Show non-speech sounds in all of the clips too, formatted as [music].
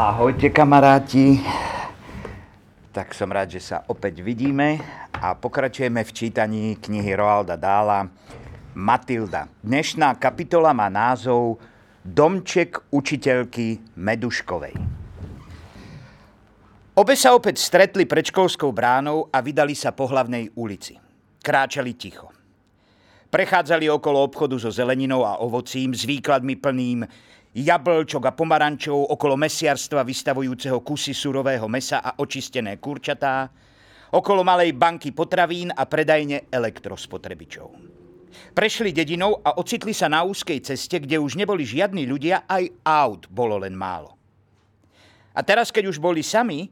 Ahojte kamaráti. Tak som rád, že sa opäť vidíme a pokračujeme v čítaní knihy Roalda Dála Matilda. Dnešná kapitola má názov Domček učiteľky Meduškovej. Obe sa opäť stretli pred školskou bránou a vydali sa po hlavnej ulici. Kráčali ticho. Prechádzali okolo obchodu so zeleninou a ovocím s výkladmi plným jablčok a pomarančov okolo mesiarstva vystavujúceho kusy surového mesa a očistené kurčatá, okolo malej banky potravín a predajne elektrospotrebičov. Prešli dedinou a ocitli sa na úzkej ceste, kde už neboli žiadni ľudia, aj aut bolo len málo. A teraz, keď už boli sami,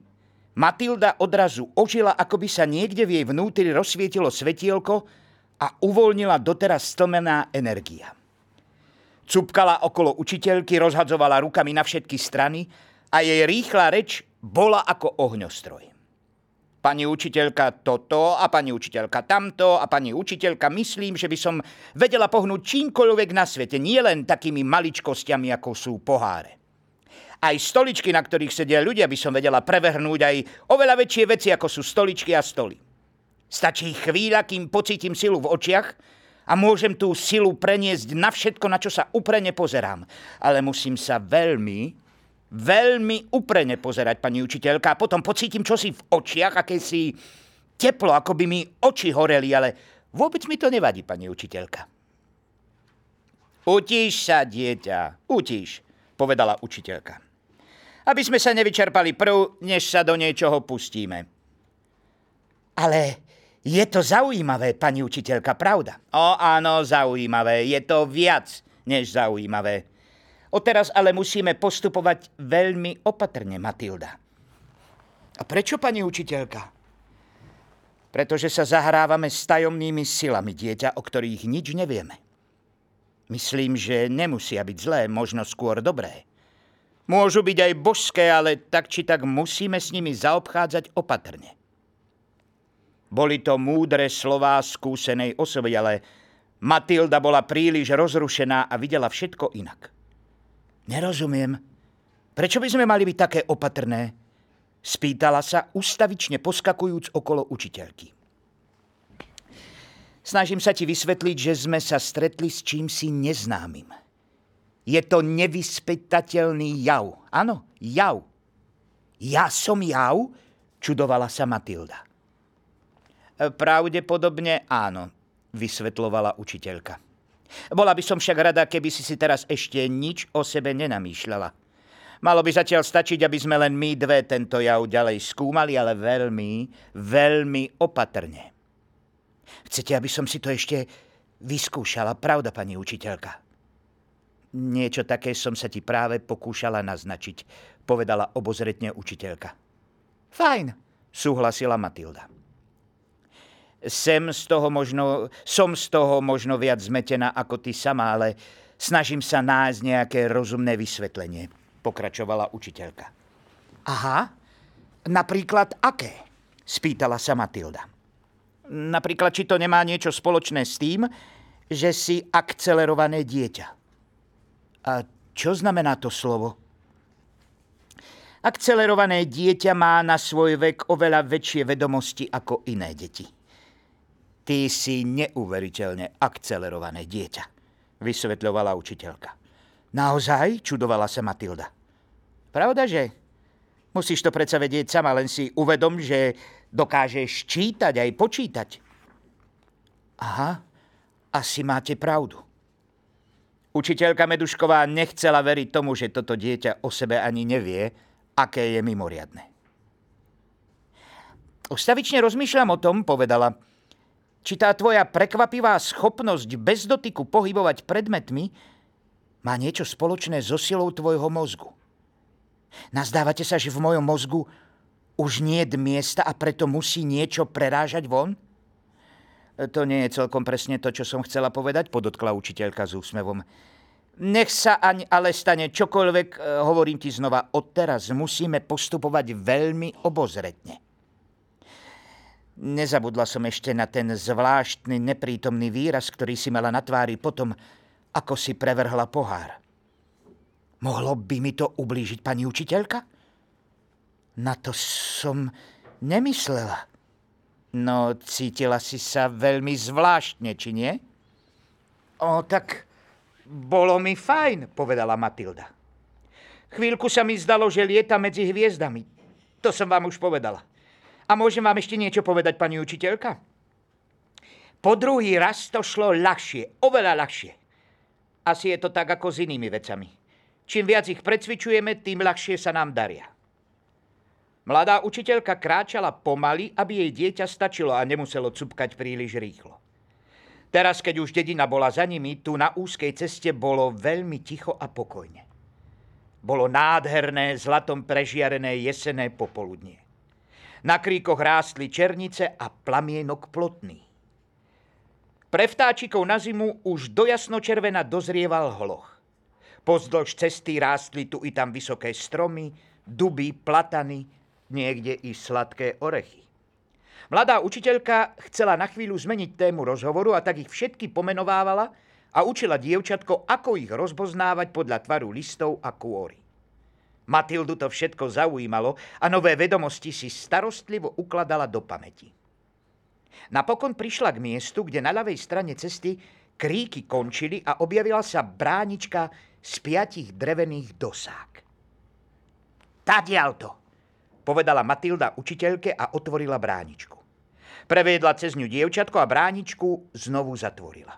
Matilda odrazu ožila, ako by sa niekde v jej vnútri rozsvietilo svetielko a uvoľnila doteraz stlmená energia. Cupkala okolo učiteľky, rozhadzovala rukami na všetky strany a jej rýchla reč bola ako ohňostroj. Pani učiteľka toto a pani učiteľka tamto a pani učiteľka myslím, že by som vedela pohnúť čímkoľvek na svete, nie len takými maličkostiami, ako sú poháre. Aj stoličky, na ktorých sedia ľudia, by som vedela prevrhnúť aj oveľa väčšie veci, ako sú stoličky a stoly. Stačí chvíľa, kým pocítim silu v očiach a môžem tú silu preniesť na všetko, na čo sa uprene pozerám. Ale musím sa veľmi, veľmi uprene pozerať, pani učiteľka, a potom pocítim čosi v očiach, akési teplo, ako by mi oči horeli, ale vôbec mi to nevadí, pani učiteľka. Utíš sa, dieťa, utíš, povedala učiteľka. Aby sme sa nevyčerpali prv, než sa do niečoho pustíme. Ale je to zaujímavé, pani učiteľka, pravda? O áno, zaujímavé. Je to viac než zaujímavé. Odteraz ale musíme postupovať veľmi opatrne, Matilda. A prečo, pani učiteľka? Pretože sa zahrávame s tajomnými silami dieťa, o ktorých nič nevieme. Myslím, že nemusia byť zlé, možno skôr dobré. Môžu byť aj božské, ale tak či tak musíme s nimi zaobchádzať opatrne. Boli to múdre slová skúsenej osoby, ale Matilda bola príliš rozrušená a videla všetko inak. Nerozumiem. Prečo by sme mali byť také opatrné? Spýtala sa, ustavične poskakujúc okolo učiteľky. Snažím sa ti vysvetliť, že sme sa stretli s čím si neznámym. Je to nevyspytateľný jav. Áno, jav. Ja som jav? Čudovala sa Matilda. Pravdepodobne áno, vysvetlovala učiteľka. Bola by som však rada, keby si si teraz ešte nič o sebe nenamýšľala. Malo by zatiaľ stačiť, aby sme len my dve tento jav ďalej skúmali, ale veľmi, veľmi opatrne. Chcete, aby som si to ešte vyskúšala, pravda, pani učiteľka? Niečo také som sa ti práve pokúšala naznačiť, povedala obozretne učiteľka. Fajn, súhlasila Matilda. Sem z toho možno, som z toho možno viac zmetená ako ty sama, ale snažím sa nájsť nejaké rozumné vysvetlenie, pokračovala učiteľka. Aha, napríklad aké? Spýtala sa Matilda. Napríklad, či to nemá niečo spoločné s tým, že si akcelerované dieťa. A čo znamená to slovo? Akcelerované dieťa má na svoj vek oveľa väčšie vedomosti ako iné deti. Ty si neuveriteľne akcelerované dieťa, vysvetľovala učiteľka. Naozaj? Čudovala sa Matilda. Pravda, že? Musíš to predsa vedieť sama, len si uvedom, že dokážeš čítať aj počítať. Aha, asi máte pravdu. Učiteľka Medušková nechcela veriť tomu, že toto dieťa o sebe ani nevie, aké je mimoriadne. Ustavične rozmýšľam o tom, povedala, či tá tvoja prekvapivá schopnosť bez dotyku pohybovať predmetmi má niečo spoločné so silou tvojho mozgu. Nazdávate sa, že v mojom mozgu už nie je miesta a preto musí niečo prerážať von? To nie je celkom presne to, čo som chcela povedať, podotkla učiteľka s úsmevom. Nech sa ani ale stane čokoľvek, eh, hovorím ti znova, odteraz musíme postupovať veľmi obozretne. Nezabudla som ešte na ten zvláštny neprítomný výraz, ktorý si mala na tvári potom, ako si prevrhla pohár. Mohlo by mi to ublížiť pani učiteľka? Na to som nemyslela. No, cítila si sa veľmi zvláštne, či nie? O, tak bolo mi fajn, povedala Matilda. Chvíľku sa mi zdalo, že lieta medzi hviezdami. To som vám už povedala. A môžem vám ešte niečo povedať, pani učiteľka? Po druhý raz to šlo ľahšie, oveľa ľahšie. Asi je to tak ako s inými vecami. Čím viac ich precvičujeme, tým ľahšie sa nám daria. Mladá učiteľka kráčala pomaly, aby jej dieťa stačilo a nemuselo cupkať príliš rýchlo. Teraz, keď už dedina bola za nimi, tu na úzkej ceste bolo veľmi ticho a pokojne. Bolo nádherné, zlatom prežiarené jesené popoludnie. Na kríkoch rástli černice a plamienok plotný. Pre vtáčikov na zimu už dojasno červena dozrieval hloch. Pozdĺž cesty rástli tu i tam vysoké stromy, duby, platany, niekde i sladké orechy. Mladá učiteľka chcela na chvíľu zmeniť tému rozhovoru a tak ich všetky pomenovávala a učila dievčatko, ako ich rozpoznávať podľa tvaru listov a kôry. Matildu to všetko zaujímalo a nové vedomosti si starostlivo ukladala do pamäti. Napokon prišla k miestu, kde na ľavej strane cesty kríky končili a objavila sa bránička z piatich drevených dosák. Tadiaľ to, povedala Matilda učiteľke a otvorila bráničku. Previedla cez ňu dievčatko a bráničku znovu zatvorila.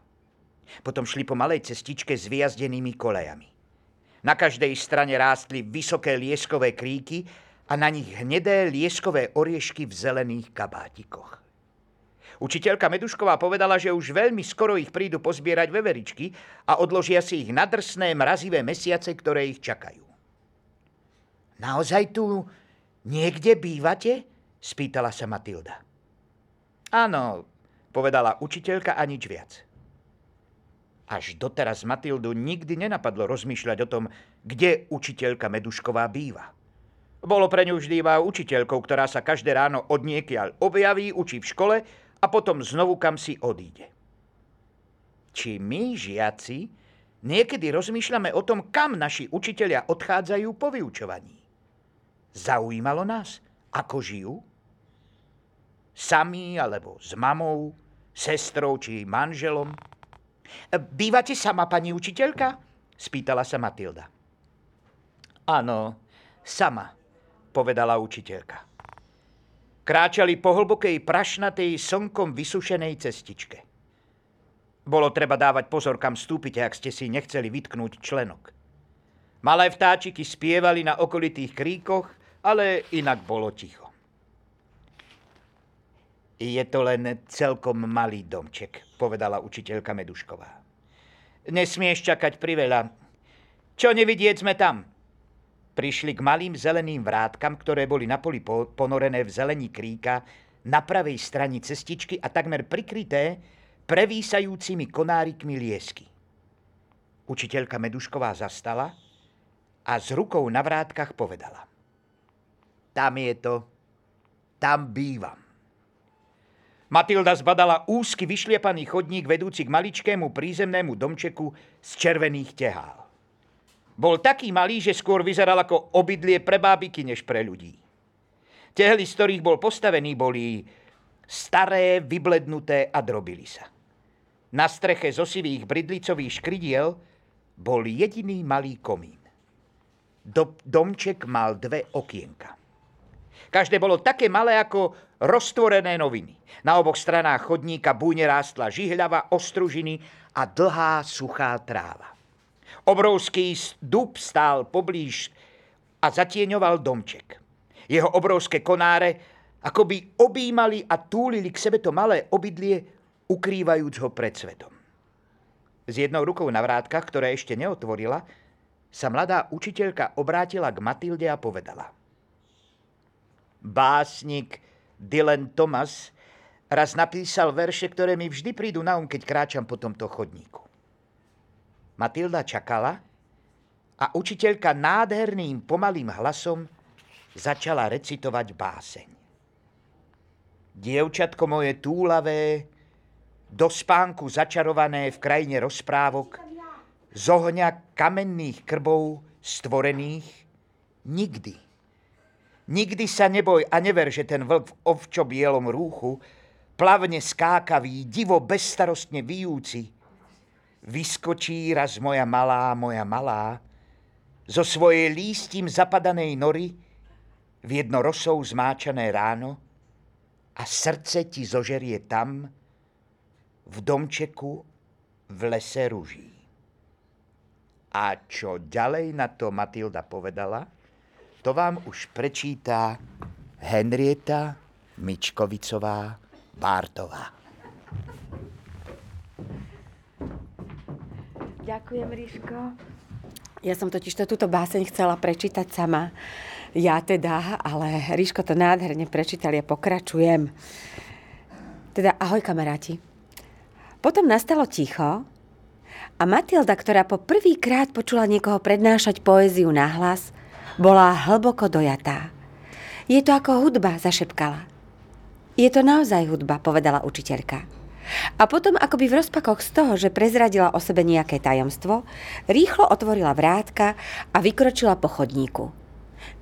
Potom šli po malej cestičke s vyjazdenými kolejami. Na každej strane rástli vysoké lieskové kríky a na nich hnedé lieskové oriešky v zelených kabátikoch. Učiteľka Medušková povedala, že už veľmi skoro ich prídu pozbierať veveričky a odložia si ich na drsné, mrazivé mesiace, ktoré ich čakajú. Naozaj tu Niekde bývate? Spýtala sa Matilda. Áno, povedala učiteľka a nič viac. Až doteraz Matildu nikdy nenapadlo rozmýšľať o tom, kde učiteľka Medušková býva. Bolo pre ňu vždy iba učiteľkou, ktorá sa každé ráno od niekiaľ objaví, učí v škole a potom znovu kam si odíde. Či my, žiaci, niekedy rozmýšľame o tom, kam naši učitelia odchádzajú po vyučovaní. Zaujímalo nás, ako žijú? Sami alebo s mamou, sestrou či manželom? Bývate sama, pani učiteľka? Spýtala sa Matilda. Áno, sama, povedala učiteľka. Kráčali po hlbokej prašnatej slnkom vysušenej cestičke. Bolo treba dávať pozor, kam vstúpite, ak ste si nechceli vytknúť členok. Malé vtáčiky spievali na okolitých kríkoch ale inak bolo ticho. Je to len celkom malý domček, povedala učiteľka Medušková. Nesmieš čakať priveľa. Čo nevidieť sme tam? Prišli k malým zeleným vrátkam, ktoré boli na poli ponorené v zelení kríka na pravej strani cestičky a takmer prikryté prevísajúcimi konárikmi liesky. Učiteľka Medušková zastala a s rukou na vrátkach povedala. Tam je to. Tam bývam. Matilda zbadala úzky vyšliepaný chodník vedúci k maličkému prízemnému domčeku z červených tehál. Bol taký malý, že skôr vyzeral ako obydlie pre bábiky, než pre ľudí. Tehly, z ktorých bol postavený, boli staré, vyblednuté a drobili sa. Na streche zo sivých bridlicových škridiel bol jediný malý komín. Do, domček mal dve okienka. Každé bolo také malé ako roztvorené noviny. Na oboch stranách chodníka bujne rástla žihľava, ostružiny a dlhá suchá tráva. Obrovský dub stál poblíž a zatieňoval domček. Jeho obrovské konáre akoby objímali a túlili k sebe to malé obydlie, ukrývajúc ho pred svetom. S jednou rukou na vrátkach, ktoré ešte neotvorila, sa mladá učiteľka obrátila k Matilde a povedala – básnik Dylan Thomas raz napísal verše, ktoré mi vždy prídu na um, keď kráčam po tomto chodníku. Matilda čakala a učiteľka nádherným pomalým hlasom začala recitovať báseň. Dievčatko moje túlavé, do spánku začarované v krajine rozprávok, z ohňa kamenných krbov stvorených, nikdy Nikdy sa neboj a never, že ten vlk v ovčo bielom rúchu, plavne skákavý, divo bezstarostne vyjúci, vyskočí raz moja malá, moja malá, zo svojej lístím zapadanej nory v jedno rosou zmáčané ráno a srdce ti zožerie tam, v domčeku v lese ruží. A čo ďalej na to Matilda povedala? To vám už prečítá Henrieta Mičkovicová Bártová. Ďakujem, Ríško. Ja som totiž to túto báseň chcela prečítať sama. Ja teda, ale Ríško to nádherne prečítal, ja pokračujem. Teda, ahoj kamaráti. Potom nastalo ticho a Matilda, ktorá po prvýkrát počula niekoho prednášať poéziu na hlas, bola hlboko dojatá. Je to ako hudba, zašepkala. Je to naozaj hudba, povedala učiteľka. A potom, akoby v rozpakoch z toho, že prezradila o sebe nejaké tajomstvo, rýchlo otvorila vrátka a vykročila po chodníku.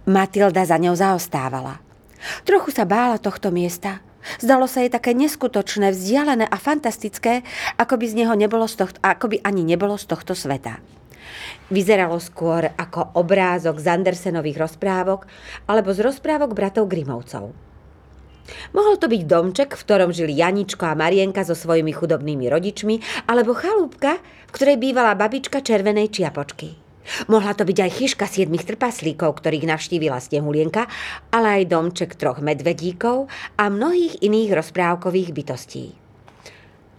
Matilda za ňou zaostávala. Trochu sa bála tohto miesta. Zdalo sa jej také neskutočné, vzdialené a fantastické, ako by, z neho nebolo z tohto, ako by ani nebolo z tohto sveta. Vyzeralo skôr ako obrázok z Andersenových rozprávok alebo z rozprávok bratov Grimovcov. Mohol to byť domček, v ktorom žili Janičko a Marienka so svojimi chudobnými rodičmi, alebo chalúbka, v ktorej bývala babička červenej čiapočky. Mohla to byť aj chyška siedmých trpaslíkov, ktorých navštívila Snehulienka, ale aj domček troch medvedíkov a mnohých iných rozprávkových bytostí.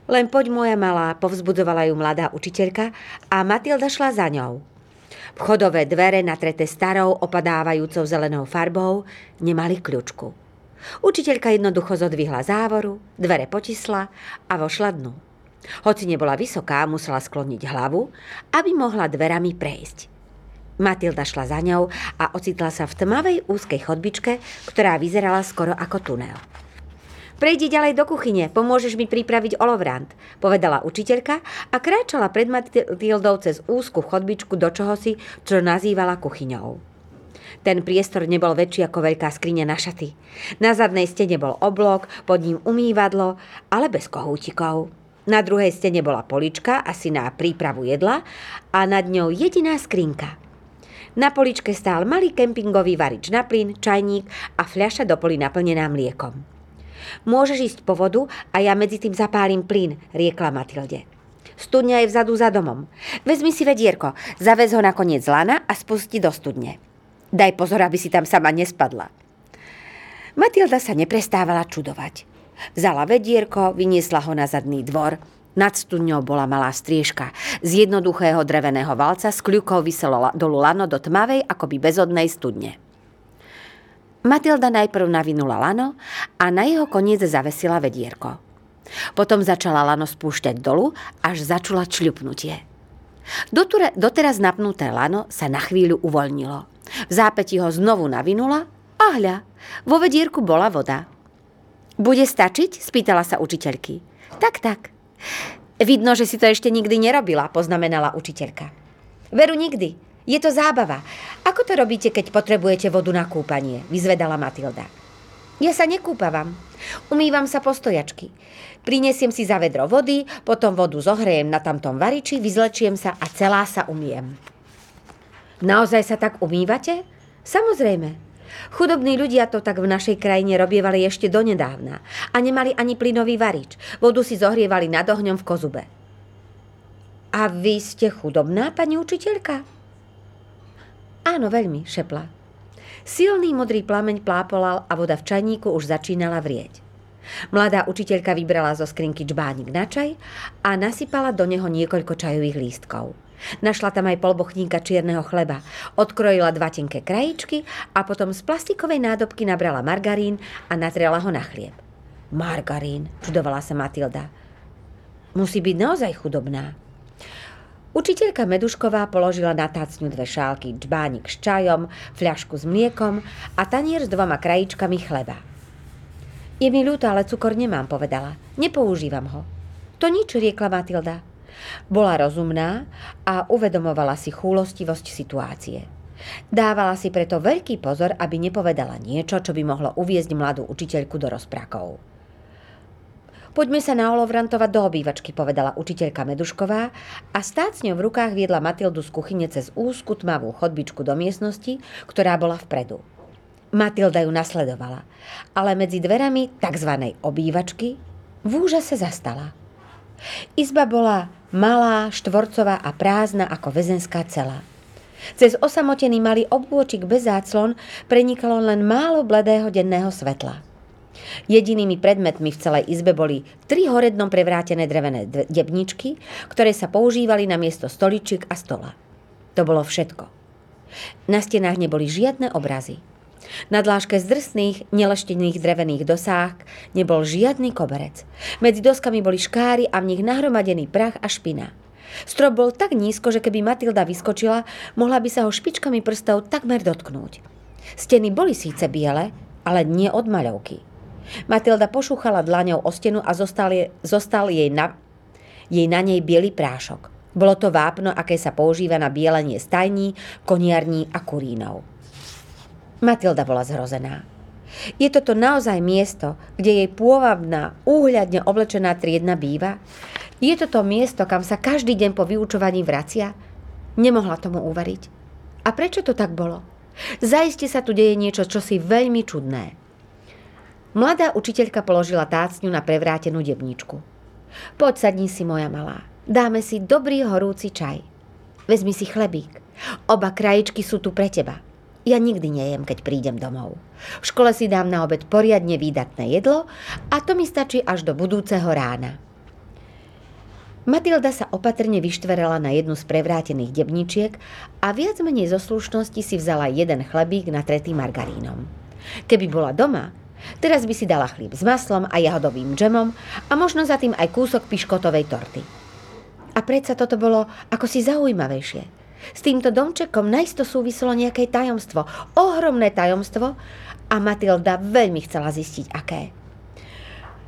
Len poď moja malá, povzbudzovala ju mladá učiteľka a Matilda šla za ňou. Vchodové dvere natreté starou, opadávajúcou zelenou farbou nemali kľúčku. Učiteľka jednoducho zodvihla závoru, dvere potisla a vošla dnu. Hoci nebola vysoká, musela skloniť hlavu, aby mohla dverami prejsť. Matilda šla za ňou a ocitla sa v tmavej úzkej chodbičke, ktorá vyzerala skoro ako tunel. Prejdi ďalej do kuchyne, pomôžeš mi pripraviť olovrant, povedala učiteľka a kráčala pred Matildou cez úzku chodbičku do čohosi, čo nazývala kuchyňou. Ten priestor nebol väčší ako veľká skriňa na šaty. Na zadnej stene bol oblok, pod ním umývadlo, ale bez kohútikov. Na druhej stene bola polička, asi na prípravu jedla, a nad ňou jediná skrinka. Na poličke stál malý kempingový varič na plyn, čajník a fľaša do poli naplnená mliekom. Môžeš ísť po vodu a ja medzi tým zapálim plyn, riekla Matilde. Studňa je vzadu za domom. Vezmi si vedierko, zavez ho na koniec lana a spusti do studne. Daj pozor, aby si tam sama nespadla. Matilda sa neprestávala čudovať. Vzala vedierko, vyniesla ho na zadný dvor. Nad studňou bola malá striežka. Z jednoduchého dreveného valca s kľukou vyselo dolu lano do tmavej, akoby bezodnej studne. Matilda najprv navinula lano a na jeho koniec zavesila vedierko. Potom začala lano spúšťať dolu, až začula čľupnutie. Doture, doteraz napnuté lano sa na chvíľu uvoľnilo. V zápäti ho znovu navinula a hľa, vo vedierku bola voda. Bude stačiť? spýtala sa učiteľky. Tak, tak. Vidno, že si to ešte nikdy nerobila, poznamenala učiteľka. Veru nikdy, je to zábava. Ako to robíte, keď potrebujete vodu na kúpanie? Vyzvedala Matilda. Ja sa nekúpavam. Umývam sa po stojačky. Prinesiem si za vedro vody, potom vodu zohrejem na tamtom variči, vyzlečiem sa a celá sa umiem. Naozaj sa tak umývate? Samozrejme. Chudobní ľudia to tak v našej krajine robievali ešte donedávna a nemali ani plynový varič. Vodu si zohrievali nad ohňom v kozube. A vy ste chudobná, pani učiteľka? Áno, veľmi, šepla. Silný modrý plameň plápolal a voda v čajníku už začínala vrieť. Mladá učiteľka vybrala zo skrinky čbánik na čaj a nasypala do neho niekoľko čajových lístkov. Našla tam aj polbochníka čierneho chleba, odkrojila dva tenké krajičky a potom z plastikovej nádobky nabrala margarín a natrela ho na chlieb. Margarín, čudovala sa Matilda. Musí byť naozaj chudobná. Učiteľka Medušková položila na tácňu dve šálky, džbánik s čajom, fľašku s mliekom a tanier s dvoma krajičkami chleba. Je mi ľúto, ale cukor nemám, povedala. Nepoužívam ho. To nič, riekla Matilda. Bola rozumná a uvedomovala si chúlostivosť situácie. Dávala si preto veľký pozor, aby nepovedala niečo, čo by mohlo uviezť mladú učiteľku do rozprákov. Poďme sa naolovrantovať do obývačky, povedala učiteľka Medušková a stáť s ňou v rukách viedla Matildu z kuchyne cez úzku tmavú chodbičku do miestnosti, ktorá bola vpredu. Matilda ju nasledovala, ale medzi dverami tzv. obývačky v úžase zastala. Izba bola malá, štvorcová a prázdna ako väzenská cela. Cez osamotený malý obvôčik bez záclon prenikalo len málo bledého denného svetla. Jedinými predmetmi v celej izbe boli tri horednom prevrátené drevené debničky, ktoré sa používali na miesto stoličiek a stola. To bolo všetko. Na stenách neboli žiadne obrazy. Na dláške zdrsných, neleštených drevených dosách nebol žiadny koberec. Medzi doskami boli škáry a v nich nahromadený prach a špina. Strop bol tak nízko, že keby Matilda vyskočila, mohla by sa ho špičkami prstov takmer dotknúť. Steny boli síce biele, ale nie od maľovky. Matilda pošúchala dlaňou o stenu a zostal, je, zostal jej, na, jej na nej biely prášok. Bolo to vápno, aké sa používa na bielenie stajní, koniarní a kurínov. Matilda bola zhrozená. Je toto naozaj miesto, kde jej pôvabná, úhľadne oblečená triedna býva? Je toto miesto, kam sa každý deň po vyučovaní vracia? Nemohla tomu uveriť. A prečo to tak bolo? Zaiste sa tu deje niečo, čo si veľmi čudné. Mladá učiteľka položila tácňu na prevrátenú debničku. Poď sadni si, moja malá. Dáme si dobrý horúci čaj. Vezmi si chlebík. Oba krajičky sú tu pre teba. Ja nikdy nejem, keď prídem domov. V škole si dám na obed poriadne výdatné jedlo a to mi stačí až do budúceho rána. Matilda sa opatrne vyštverala na jednu z prevrátených debničiek a viac menej zo slušnosti si vzala jeden chlebík natretý margarínom. Keby bola doma, Teraz by si dala chlieb s maslom a jahodovým džemom a možno za tým aj kúsok piškotovej torty. A predsa toto bolo ako si zaujímavejšie. S týmto domčekom najisto súviselo nejaké tajomstvo, ohromné tajomstvo a Matilda veľmi chcela zistiť, aké.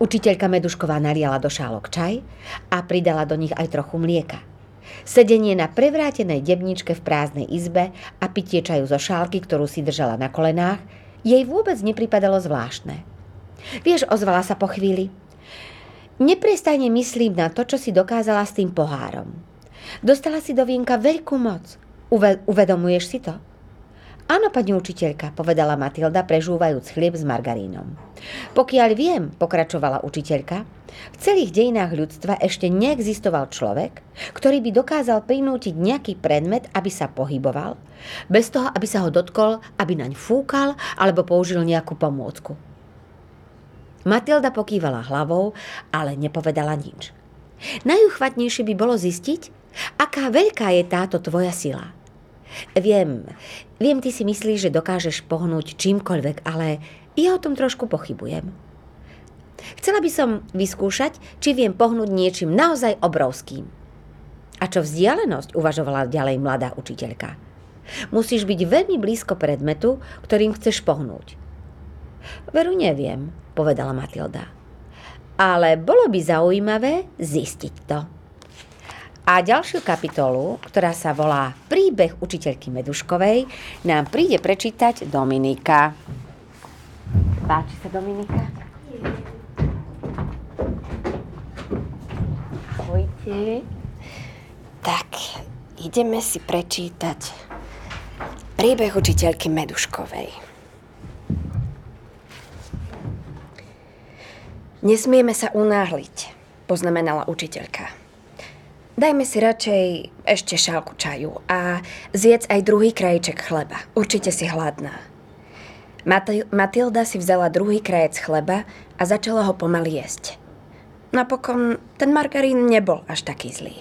Učiteľka Medušková naliala do šálok čaj a pridala do nich aj trochu mlieka. Sedenie na prevrátenej debničke v prázdnej izbe a pitie čaju zo šálky, ktorú si držala na kolenách, jej vôbec nepripadalo zvláštne. Vieš, ozvala sa po chvíli. Neprestajne myslím na to, čo si dokázala s tým pohárom. Dostala si do vienka veľkú moc. Uve- uvedomuješ si to? Áno, pani učiteľka, povedala Matilda, prežúvajúc chlieb s margarínom. Pokiaľ viem, pokračovala učiteľka, v celých dejinách ľudstva ešte neexistoval človek, ktorý by dokázal prinútiť nejaký predmet, aby sa pohyboval, bez toho, aby sa ho dotkol, aby naň fúkal alebo použil nejakú pomôcku. Matilda pokývala hlavou, ale nepovedala nič. Najúchvatnejšie by bolo zistiť, aká veľká je táto tvoja sila – Viem, viem, ty si myslíš, že dokážeš pohnúť čímkoľvek, ale ja o tom trošku pochybujem. Chcela by som vyskúšať, či viem pohnúť niečím naozaj obrovským. A čo vzdialenosť, uvažovala ďalej mladá učiteľka. Musíš byť veľmi blízko predmetu, ktorým chceš pohnúť. Veru neviem, povedala Matilda. Ale bolo by zaujímavé zistiť to. A ďalšiu kapitolu, ktorá sa volá Príbeh učiteľky Meduškovej, nám príde prečítať Dominika. Páči sa Dominika? Ahojte. Tak, ideme si prečítať príbeh učiteľky Meduškovej. Nesmieme sa unáhliť, poznamenala učiteľka. Dajme si radšej ešte šálku čaju a zjedz aj druhý krajíček chleba. Určite si hladná. Matilda si vzala druhý krajec chleba a začala ho pomaly jesť. Napokon ten margarín nebol až taký zlý.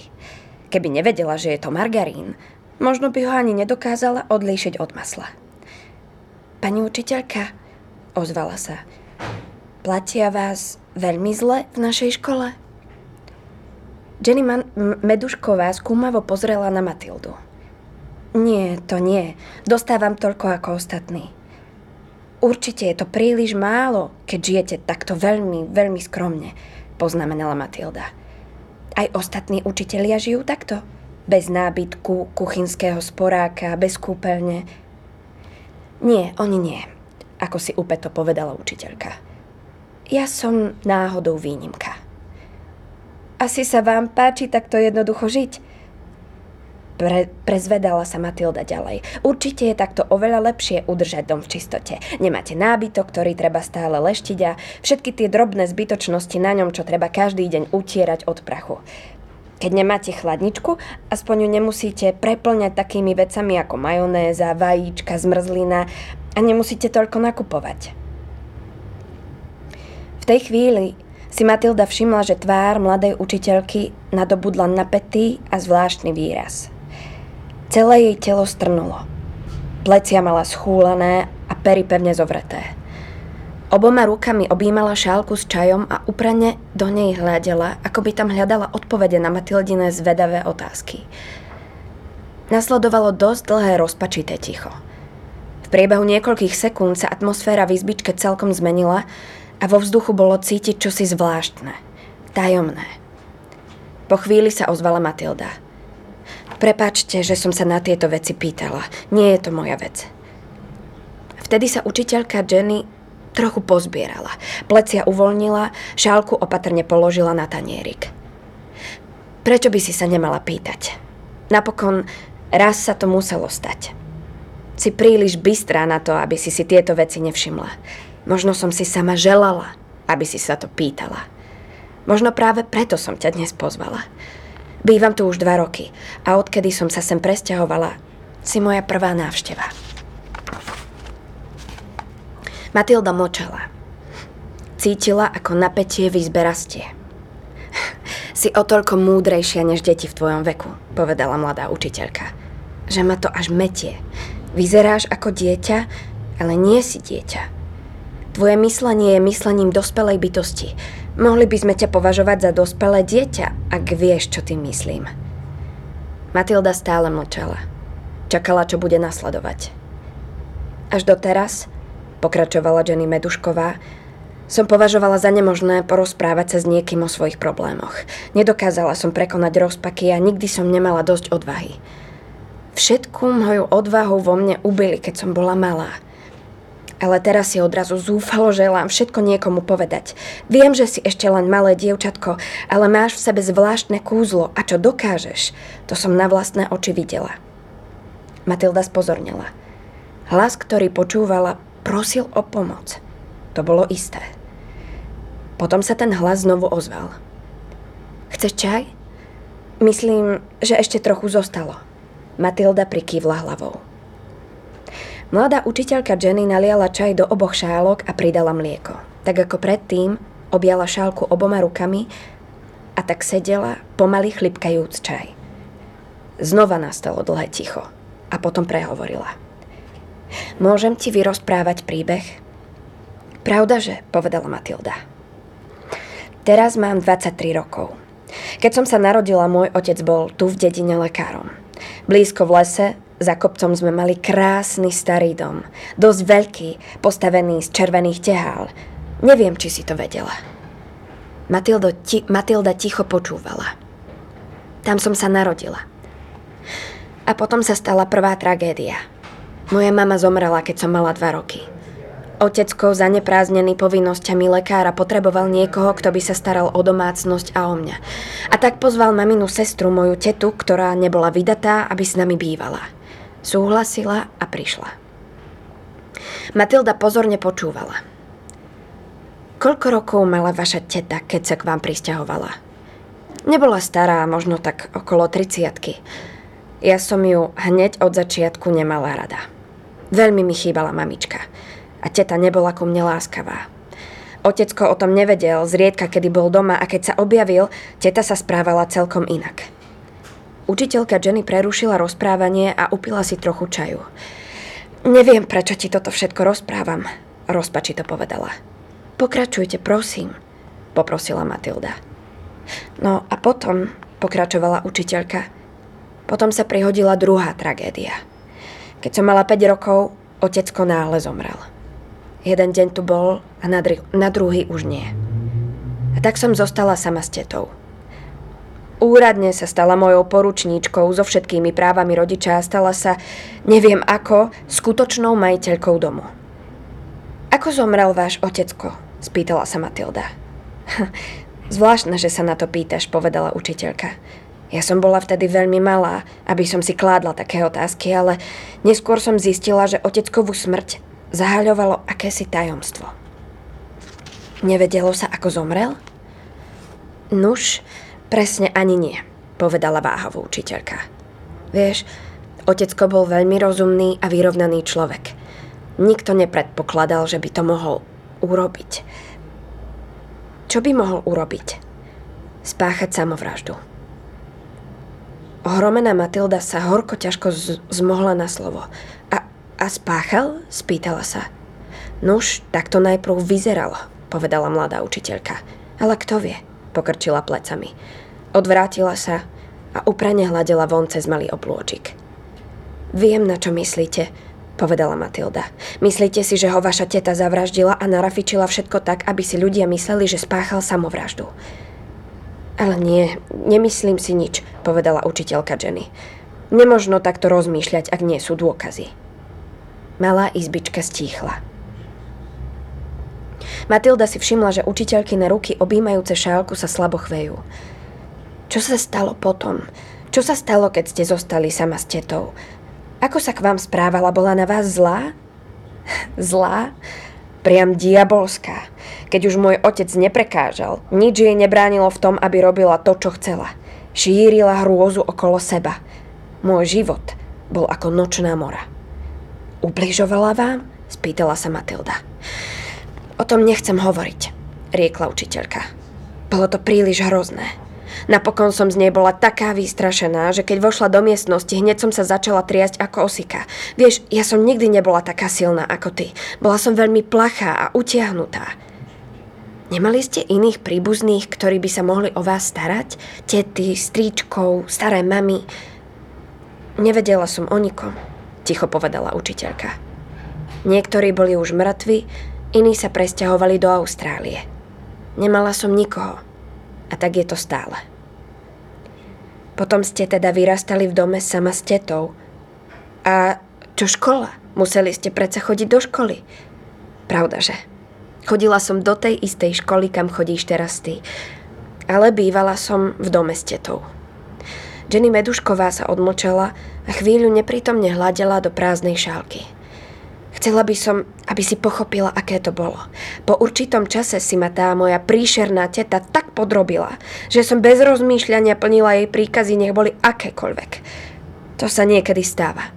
Keby nevedela, že je to margarín, možno by ho ani nedokázala odlíšiť od masla. Pani učiteľka, ozvala sa, platia vás veľmi zle v našej škole? Jenny Man- Medušková skúmavo pozrela na Matildu. Nie, to nie. Dostávam toľko ako ostatní. Určite je to príliš málo, keď žijete takto veľmi, veľmi skromne, poznamenala Matilda. Aj ostatní učitelia žijú takto? Bez nábytku, kuchynského sporáka, bez kúpeľne, Nie, oni nie. Ako si upeto povedala učiteľka. Ja som náhodou výnimka. Asi sa vám páči takto jednoducho žiť? Pre, prezvedala sa Matilda ďalej. Určite je takto oveľa lepšie udržať dom v čistote. Nemáte nábytok, ktorý treba stále leštiť a všetky tie drobné zbytočnosti na ňom, čo treba každý deň utierať od prachu. Keď nemáte chladničku, aspoň ju nemusíte preplňať takými vecami ako majonéza, vajíčka, zmrzlina a nemusíte toľko nakupovať. V tej chvíli si Matilda všimla, že tvár mladej učiteľky nadobudla napätý a zvláštny výraz – Celé jej telo strnulo. Plecia mala schúlené a pery pevne zovreté. Oboma rukami objímala šálku s čajom a uprane do nej hľadela, ako by tam hľadala odpovede na Matildine zvedavé otázky. Nasledovalo dosť dlhé rozpačité ticho. V priebehu niekoľkých sekúnd sa atmosféra v izbičke celkom zmenila a vo vzduchu bolo cítiť čosi zvláštne, tajomné. Po chvíli sa ozvala Matilda – Prepačte, že som sa na tieto veci pýtala. Nie je to moja vec. Vtedy sa učiteľka Jenny trochu pozbierala. Plecia uvoľnila, šálku opatrne položila na tanierik. Prečo by si sa nemala pýtať? Napokon raz sa to muselo stať. Si príliš bystrá na to, aby si si tieto veci nevšimla. Možno som si sama želala, aby si sa to pýtala. Možno práve preto som ťa dnes pozvala. Bývam tu už dva roky a odkedy som sa sem presťahovala, si moja prvá návšteva. Matilda močala. Cítila, ako napätie v izbe rastie. Si o toľko múdrejšia než deti v tvojom veku, povedala mladá učiteľka. Že ma to až metie. Vyzeráš ako dieťa, ale nie si dieťa. Tvoje myslenie je myslením dospelej bytosti Mohli by sme ťa považovať za dospelé dieťa, ak vieš, čo tým myslím. Matilda stále mlčala. Čakala, čo bude nasledovať. Až doteraz, pokračovala Jenny Medušková, som považovala za nemožné porozprávať sa s niekým o svojich problémoch. Nedokázala som prekonať rozpaky a nikdy som nemala dosť odvahy. Všetku moju odvahu vo mne ubili, keď som bola malá – ale teraz si odrazu zúfalo želám všetko niekomu povedať. Viem, že si ešte len malé dievčatko, ale máš v sebe zvláštne kúzlo a čo dokážeš, to som na vlastné oči videla. Matilda spozornila. Hlas, ktorý počúvala, prosil o pomoc. To bolo isté. Potom sa ten hlas znovu ozval. Chceš čaj? Myslím, že ešte trochu zostalo. Matilda prikývla hlavou. Mladá učiteľka Jenny naliala čaj do oboch šálok a pridala mlieko. Tak ako predtým, objala šálku oboma rukami a tak sedela, pomaly chlipkajúc čaj. Znova nastalo dlhé ticho a potom prehovorila. Môžem ti vyrozprávať príbeh? Pravda, že, povedala Matilda. Teraz mám 23 rokov. Keď som sa narodila, môj otec bol tu v dedine lekárom. Blízko v lese za kopcom sme mali krásny starý dom. Dosť veľký, postavený z červených tehál. Neviem, či si to vedela. Matildo, ti, Matilda ticho počúvala. Tam som sa narodila. A potom sa stala prvá tragédia. Moja mama zomrela, keď som mala dva roky. Otecko, zanepráznený povinnosťami lekára, potreboval niekoho, kto by sa staral o domácnosť a o mňa. A tak pozval maminu sestru, moju tetu, ktorá nebola vydatá, aby s nami bývala. Súhlasila a prišla. Matilda pozorne počúvala. Koľko rokov mala vaša teta, keď sa k vám pristahovala? Nebola stará, možno tak okolo triciatky. Ja som ju hneď od začiatku nemala rada. Veľmi mi chýbala mamička. A teta nebola ku mne láskavá. Otecko o tom nevedel, zriedka kedy bol doma a keď sa objavil, teta sa správala celkom inak. Učiteľka Jenny prerušila rozprávanie a upila si trochu čaju. Neviem, prečo ti toto všetko rozprávam, rozpači to povedala. Pokračujte, prosím, poprosila Matilda. No a potom, pokračovala učiteľka, potom sa prihodila druhá tragédia. Keď som mala 5 rokov, otecko náhle zomrel. Jeden deň tu bol a na, dru- na druhý už nie. A tak som zostala sama s tetou. Úradne sa stala mojou poručníčkou so všetkými právami rodiča a stala sa, neviem ako, skutočnou majiteľkou domu. Ako zomrel váš otecko? spýtala sa Matilda. [laughs] Zvláštne, že sa na to pýtaš, povedala učiteľka. Ja som bola vtedy veľmi malá, aby som si kládla také otázky, ale neskôr som zistila, že oteckovú smrť zahaľovalo akési tajomstvo. Nevedelo sa, ako zomrel? Nuž, Presne ani nie, povedala váhavú učiteľka. Vieš, otecko bol veľmi rozumný a vyrovnaný človek. Nikto nepredpokladal, že by to mohol urobiť. Čo by mohol urobiť? Spáchať samovraždu. Ohromená Matilda sa horko ťažko z- zmohla na slovo. A, a spáchal? Spýtala sa. Nuž, tak to najprv vyzeralo, povedala mladá učiteľka. Ale kto vie? Pokrčila plecami. Odvrátila sa a uprane hľadela von cez malý oblôčik. Viem, na čo myslíte, povedala Matilda. Myslíte si, že ho vaša teta zavraždila a narafičila všetko tak, aby si ľudia mysleli, že spáchal samovraždu. Ale nie, nemyslím si nič, povedala učiteľka Jenny. Nemožno takto rozmýšľať, ak nie sú dôkazy. Malá izbička stíchla. Matilda si všimla, že učiteľky na ruky objímajúce šálku sa slabo chvejú. Čo sa stalo potom? Čo sa stalo, keď ste zostali sama s tetou? Ako sa k vám správala? Bola na vás zlá? [laughs] Zlá? Priam diabolská. Keď už môj otec neprekážal, nič jej nebránilo v tom, aby robila to, čo chcela. Šírila hrôzu okolo seba. Môj život bol ako nočná mora. Ubližovala vám? Spýtala sa Matilda. O tom nechcem hovoriť, riekla učiteľka. Bolo to príliš hrozné. Napokon som z nej bola taká vystrašená, že keď vošla do miestnosti, hneď som sa začala triasť ako osika. Vieš, ja som nikdy nebola taká silná ako ty. Bola som veľmi plachá a utiahnutá. Nemali ste iných príbuzných, ktorí by sa mohli o vás starať? Tety, stríčkov, staré mamy? Nevedela som o nikom, ticho povedala učiteľka. Niektorí boli už mŕtvi, iní sa presťahovali do Austrálie. Nemala som nikoho. A tak je to stále. Potom ste teda vyrastali v dome sama s tetou. A čo škola? Museli ste predsa chodiť do školy. Pravdaže. Chodila som do tej istej školy, kam chodíš teraz ty. Ale bývala som v dome s tetou. Jenny Medušková sa odmlčala a chvíľu neprítomne hľadela do prázdnej šálky. Chcela by som, aby si pochopila, aké to bolo. Po určitom čase si ma tá moja príšerná teta tak podrobila, že som bez rozmýšľania plnila jej príkazy, nech boli akékoľvek. To sa niekedy stáva.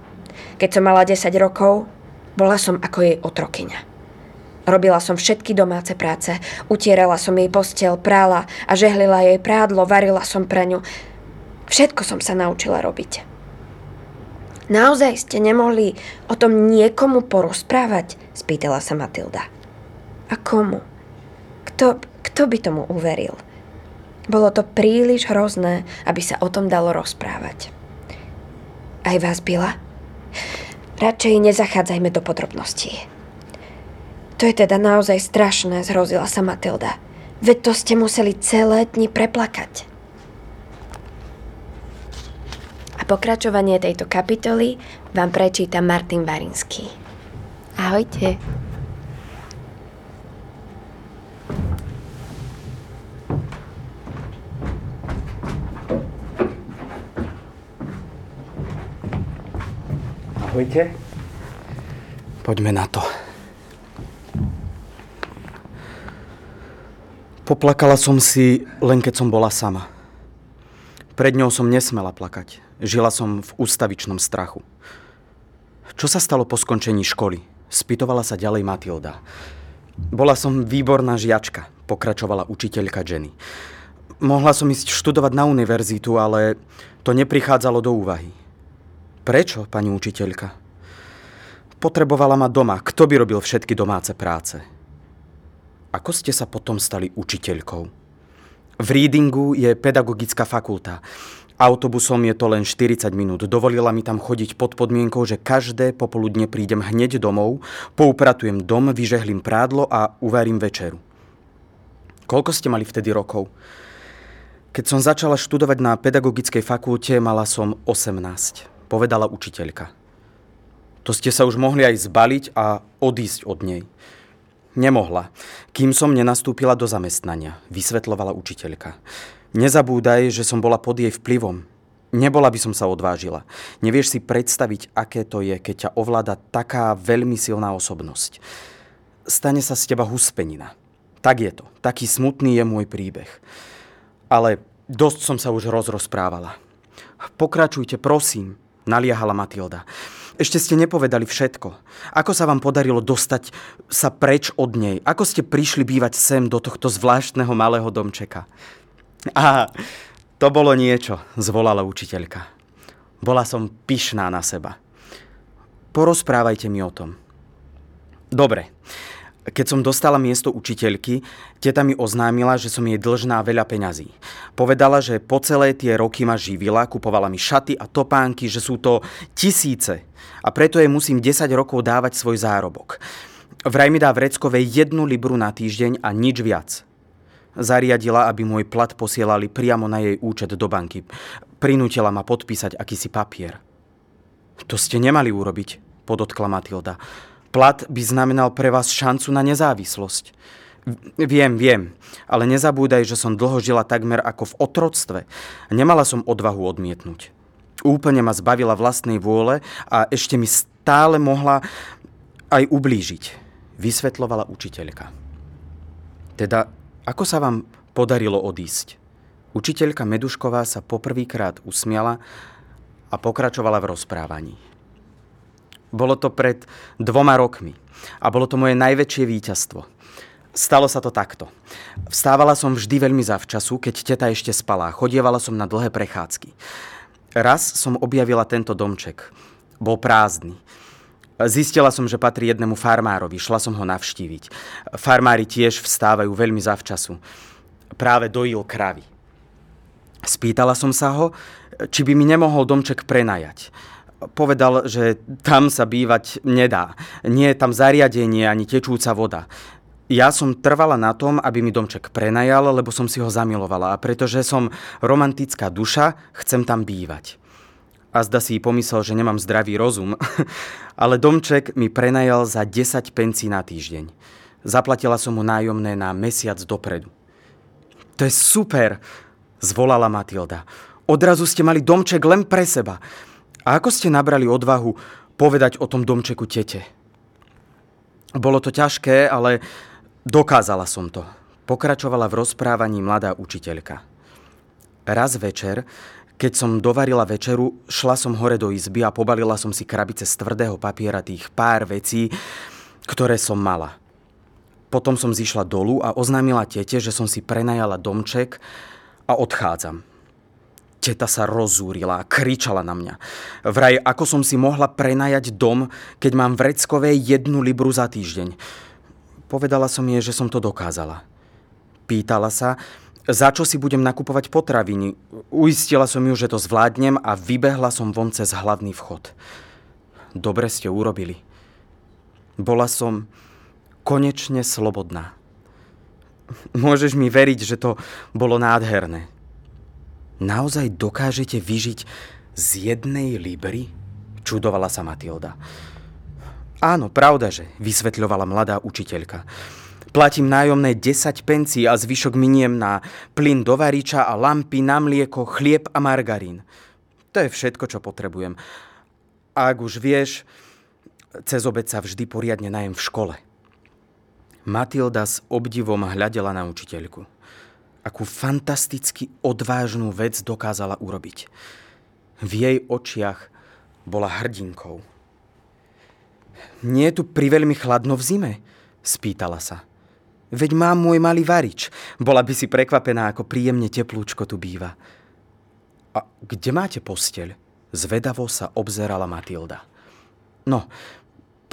Keď som mala 10 rokov, bola som ako jej otrokyňa. Robila som všetky domáce práce, utierala som jej postel, prála a žehlila jej prádlo, varila som pre ňu. Všetko som sa naučila robiť. Naozaj ste nemohli o tom niekomu porozprávať? Spýtala sa Matilda. A komu? Kto, kto by tomu uveril? Bolo to príliš hrozné, aby sa o tom dalo rozprávať. Aj vás byla? Radšej nezachádzajme do podrobností. To je teda naozaj strašné, zhrozila sa Matilda. Veď to ste museli celé dni preplakať. A pokračovanie tejto kapitoly vám prečíta Martin Varinský. Ahojte. Ahojte. Poďme na to. Poplakala som si len keď som bola sama. Pred ňou som nesmela plakať. Žila som v ústavičnom strachu. Čo sa stalo po skončení školy? Spýtovala sa ďalej Matilda. Bola som výborná žiačka, pokračovala učiteľka Jenny. Mohla som ísť študovať na univerzitu, ale to neprichádzalo do úvahy. Prečo, pani učiteľka? Potrebovala ma doma. Kto by robil všetky domáce práce? Ako ste sa potom stali učiteľkou? V Readingu je pedagogická fakulta. Autobusom je to len 40 minút. Dovolila mi tam chodiť pod podmienkou, že každé popoludne prídem hneď domov, poupratujem dom, vyžehlím prádlo a uvarím večeru. Koľko ste mali vtedy rokov? Keď som začala študovať na pedagogickej fakulte, mala som 18, povedala učiteľka. To ste sa už mohli aj zbaliť a odísť od nej. Nemohla, kým som nenastúpila do zamestnania, vysvetlovala učiteľka. Nezabúdaj, že som bola pod jej vplyvom. Nebola by som sa odvážila. Nevieš si predstaviť, aké to je, keď ťa ovláda taká veľmi silná osobnosť. Stane sa z teba huspenina. Tak je to. Taký smutný je môj príbeh. Ale dosť som sa už rozrozprávala. Pokračujte, prosím, naliehala Matilda. Ešte ste nepovedali všetko. Ako sa vám podarilo dostať sa preč od nej? Ako ste prišli bývať sem do tohto zvláštneho malého domčeka? [laughs] Aha, to bolo niečo, zvolala učiteľka. Bola som pyšná na seba. Porozprávajte mi o tom. Dobre, keď som dostala miesto učiteľky, teta mi oznámila, že som jej dlžná veľa peňazí. Povedala, že po celé tie roky ma živila, kupovala mi šaty a topánky, že sú to tisíce. A preto jej musím 10 rokov dávať svoj zárobok. Vraj mi dá vreckové jednu libru na týždeň a nič viac. Zariadila, aby môj plat posielali priamo na jej účet do banky. Prinútila ma podpísať akýsi papier. To ste nemali urobiť, podotkla Matilda. Plat by znamenal pre vás šancu na nezávislosť. Viem, viem, ale nezabúdaj, že som dlho žila takmer ako v otroctve. Nemala som odvahu odmietnúť. Úplne ma zbavila vlastnej vôle a ešte mi stále mohla aj ublížiť, vysvetlovala učiteľka. Teda, ako sa vám podarilo odísť? Učiteľka Medušková sa poprvýkrát usmiala a pokračovala v rozprávaní. Bolo to pred dvoma rokmi a bolo to moje najväčšie víťazstvo. Stalo sa to takto. Vstávala som vždy veľmi zavčasu, keď teta ešte spala. Chodievala som na dlhé prechádzky. Raz som objavila tento domček. Bol prázdny. Zistila som, že patrí jednému farmárovi. Šla som ho navštíviť. Farmári tiež vstávajú veľmi zavčasu. Práve dojil kravy. Spýtala som sa ho, či by mi nemohol domček prenajať povedal, že tam sa bývať nedá. Nie je tam zariadenie ani tečúca voda. Ja som trvala na tom, aby mi domček prenajal, lebo som si ho zamilovala a pretože som romantická duša, chcem tam bývať. A zda si pomyslel, že nemám zdravý rozum, [laughs] ale domček mi prenajal za 10 pencí na týždeň. Zaplatila som mu nájomné na mesiac dopredu. To je super, zvolala Matilda. Odrazu ste mali domček len pre seba. A ako ste nabrali odvahu povedať o tom domčeku tete? Bolo to ťažké, ale dokázala som to. Pokračovala v rozprávaní mladá učiteľka. Raz večer, keď som dovarila večeru, šla som hore do izby a pobalila som si krabice z tvrdého papiera tých pár vecí, ktoré som mala. Potom som zišla dolu a oznámila tete, že som si prenajala domček a odchádzam. Teta sa rozúrila a kričala na mňa. Vraj, ako som si mohla prenajať dom, keď mám vreckové jednu libru za týždeň. Povedala som jej, že som to dokázala. Pýtala sa, za čo si budem nakupovať potraviny. Uistila som ju, že to zvládnem a vybehla som von cez hlavný vchod. Dobre ste urobili. Bola som konečne slobodná. Môžeš mi veriť, že to bolo nádherné. Naozaj dokážete vyžiť z jednej libry? Čudovala sa Matilda. Áno, pravda, že, vysvetľovala mladá učiteľka. Platím nájomné 10 pencí a zvyšok miniem na plyn do variča a lampy na mlieko, chlieb a margarín. To je všetko, čo potrebujem. A ak už vieš, cez obed sa vždy poriadne najem v škole. Matilda s obdivom hľadela na učiteľku akú fantasticky odvážnu vec dokázala urobiť. V jej očiach bola hrdinkou. Nie je tu priveľmi chladno v zime? Spýtala sa. Veď mám môj malý varič. Bola by si prekvapená, ako príjemne teplúčko tu býva. A kde máte posteľ? Zvedavo sa obzerala Matilda. No,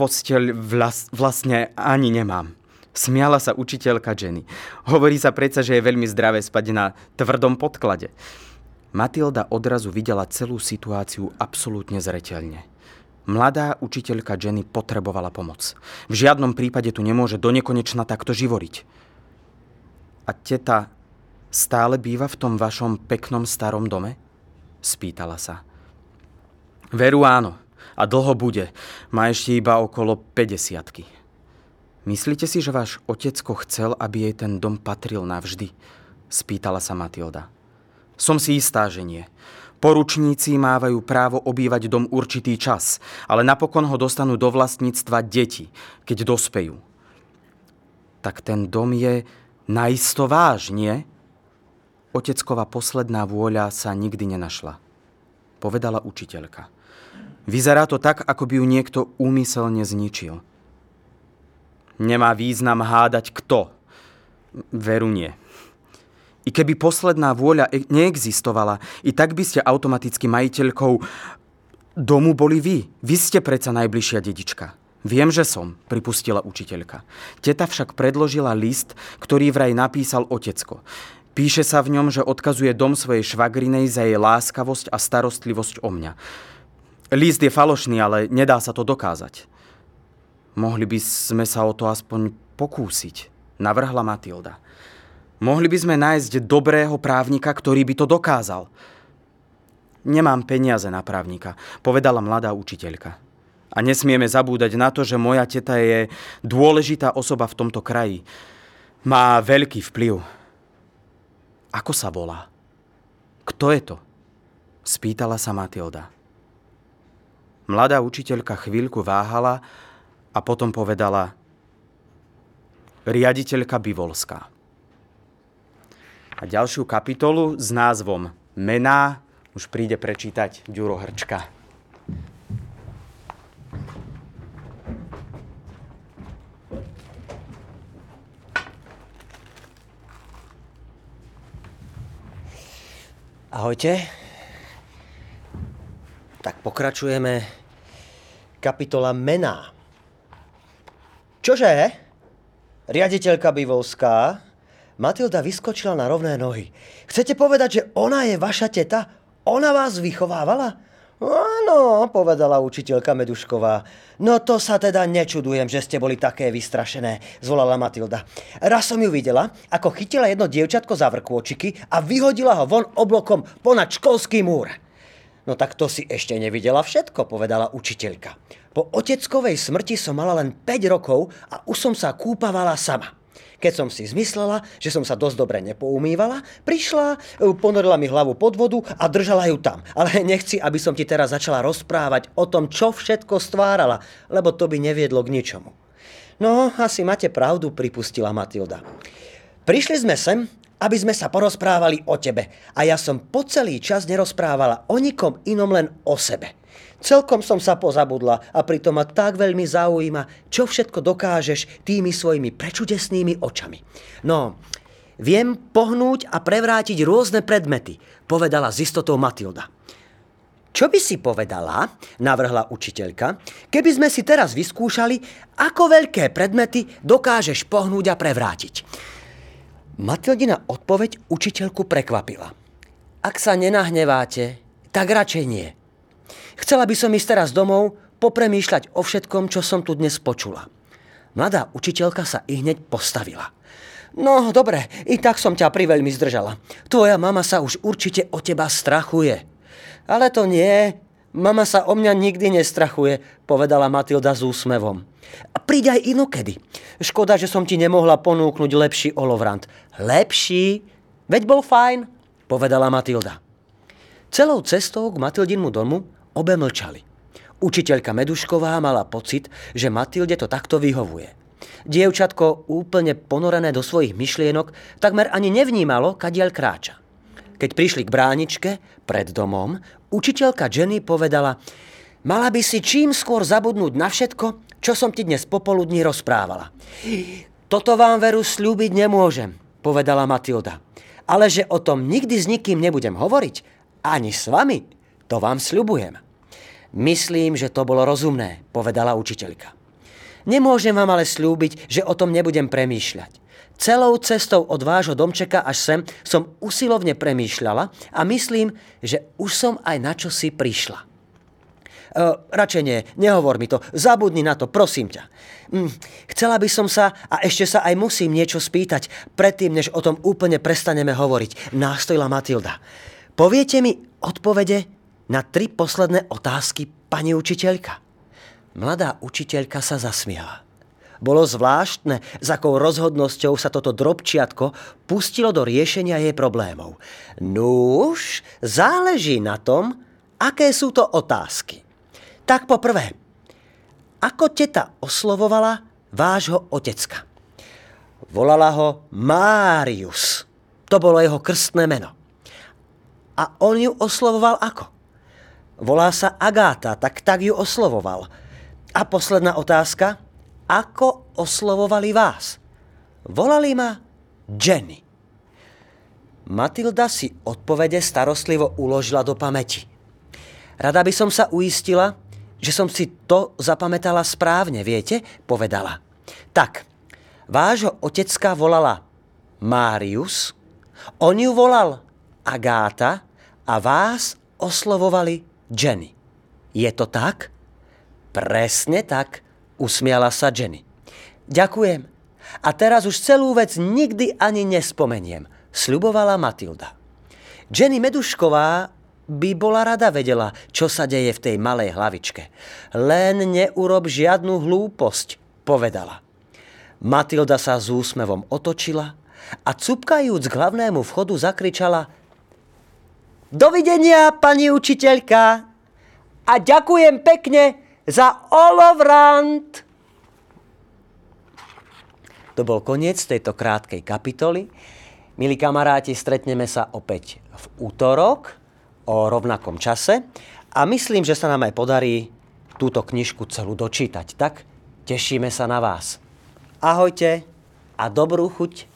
posteľ vlas, vlastne ani nemám. Smiala sa učiteľka Jenny. Hovorí sa predsa, že je veľmi zdravé spať na tvrdom podklade. Matilda odrazu videla celú situáciu absolútne zreteľne. Mladá učiteľka Jenny potrebovala pomoc. V žiadnom prípade tu nemôže do takto živoriť. A teta Stále býva v tom vašom peknom starom dome? Spýtala sa. Veru áno. A dlho bude. Má ešte iba okolo 50 Myslíte si, že váš otecko chcel, aby jej ten dom patril navždy? Spýtala sa Matilda. Som si istá, že nie. Poručníci mávajú právo obývať dom určitý čas, ale napokon ho dostanú do vlastníctva deti, keď dospejú. Tak ten dom je naisto váš, nie? Otecková posledná vôľa sa nikdy nenašla, povedala učiteľka. Vyzerá to tak, ako by ju niekto úmyselne zničil. Nemá význam hádať kto. Veru nie. I keby posledná vôľa e- neexistovala, i tak by ste automaticky majiteľkou domu boli vy. Vy ste predsa najbližšia dedička. Viem, že som, pripustila učiteľka. Teta však predložila list, ktorý vraj napísal otecko. Píše sa v ňom, že odkazuje dom svojej švagrinej za jej láskavosť a starostlivosť o mňa. List je falošný, ale nedá sa to dokázať. Mohli by sme sa o to aspoň pokúsiť, navrhla Matilda. Mohli by sme nájsť dobrého právnika, ktorý by to dokázal. Nemám peniaze na právnika, povedala mladá učiteľka. A nesmieme zabúdať na to, že moja teta je dôležitá osoba v tomto kraji. Má veľký vplyv. Ako sa volá? Kto je to? Spýtala sa Matilda. Mladá učiteľka chvíľku váhala a potom povedala riaditeľka Bivolská. A ďalšiu kapitolu s názvom Mená už príde prečítať Ďuro Hrčka. Ahojte. Tak pokračujeme kapitola mená. Čože? Riaditeľka Bivolská, Matilda vyskočila na rovné nohy. Chcete povedať, že ona je vaša teta? Ona vás vychovávala? Áno, povedala učiteľka Medušková. No to sa teda nečudujem, že ste boli také vystrašené, zvolala Matilda. Raz som ju videla, ako chytila jedno dievčatko za vrkôčiky a vyhodila ho von oblokom ponad školský múr. No tak to si ešte nevidela všetko, povedala učiteľka. Po oteckovej smrti som mala len 5 rokov a už som sa kúpavala sama. Keď som si zmyslela, že som sa dosť dobre nepoumývala, prišla, ponorila mi hlavu pod vodu a držala ju tam. Ale [laughs] nechci, aby som ti teraz začala rozprávať o tom, čo všetko stvárala, lebo to by neviedlo k ničomu. No, asi máte pravdu, pripustila Matilda. Prišli sme sem, aby sme sa porozprávali o tebe. A ja som po celý čas nerozprávala o nikom inom, len o sebe. Celkom som sa pozabudla a pritom ma tak veľmi zaujíma, čo všetko dokážeš tými svojimi prečudesnými očami. No, viem pohnúť a prevrátiť rôzne predmety, povedala s istotou Matilda. Čo by si povedala, navrhla učiteľka, keby sme si teraz vyskúšali, ako veľké predmety dokážeš pohnúť a prevrátiť. Matildina odpoveď učiteľku prekvapila. Ak sa nenahneváte, tak radšej nie. Chcela by som ísť teraz domov, popremýšľať o všetkom, čo som tu dnes počula. Mladá učiteľka sa i hneď postavila. No, dobre, i tak som ťa priveľmi zdržala. Tvoja mama sa už určite o teba strachuje. Ale to nie, Mama sa o mňa nikdy nestrachuje, povedala Matilda s úsmevom. A príď aj inokedy. Škoda, že som ti nemohla ponúknuť lepší olovrant. Lepší? Veď bol fajn, povedala Matilda. Celou cestou k Matildinmu domu obe mlčali. Učiteľka Medušková mala pocit, že Matilde to takto vyhovuje. Dievčatko, úplne ponorené do svojich myšlienok, takmer ani nevnímalo, kadiaľ kráča. Keď prišli k bráničke pred domom, učiteľka Jenny povedala Mala by si čím skôr zabudnúť na všetko, čo som ti dnes popoludní rozprávala. Toto vám veru slúbiť nemôžem, povedala Matilda. Ale že o tom nikdy s nikým nebudem hovoriť, ani s vami, to vám sľubujem. Myslím, že to bolo rozumné, povedala učiteľka. Nemôžem vám ale slúbiť, že o tom nebudem premýšľať. Celou cestou od vášho domčeka až sem som usilovne premýšľala a myslím, že už som aj na čo si prišla. radšej nie, nehovor mi to. Zabudni na to, prosím ťa. Hm, chcela by som sa, a ešte sa aj musím niečo spýtať, predtým, než o tom úplne prestaneme hovoriť. Nástojila Matilda. Poviete mi odpovede na tri posledné otázky, pani učiteľka? Mladá učiteľka sa zasmiala. Bolo zvláštne, s akou rozhodnosťou sa toto drobčiatko pustilo do riešenia jej problémov. Núž, záleží na tom, aké sú to otázky. Tak poprvé, ako teta oslovovala vášho otecka? Volala ho Márius. To bolo jeho krstné meno. A on ju oslovoval ako? Volá sa Agáta, tak tak ju oslovoval. A posledná otázka – ako oslovovali vás. Volali ma Jenny. Matilda si odpovede starostlivo uložila do pamäti. Rada by som sa uistila, že som si to zapamätala správne, viete? Povedala. Tak, vášho otecka volala Marius, on ju volal Agáta a vás oslovovali Jenny. Je to tak? Presne tak, Usmiala sa Jenny. Ďakujem. A teraz už celú vec nikdy ani nespomeniem, sľubovala Matilda. Jenny Medušková by bola rada vedela, čo sa deje v tej malej hlavičke. Len neurob žiadnu hlúposť, povedala. Matilda sa s úsmevom otočila a cupkajúc k hlavnému vchodu zakričala Dovidenia, pani učiteľka! A ďakujem pekne za olovrant. To bol koniec tejto krátkej kapitoly. Milí kamaráti, stretneme sa opäť v útorok o rovnakom čase a myslím, že sa nám aj podarí túto knižku celú dočítať. Tak tešíme sa na vás. Ahojte a dobrú chuť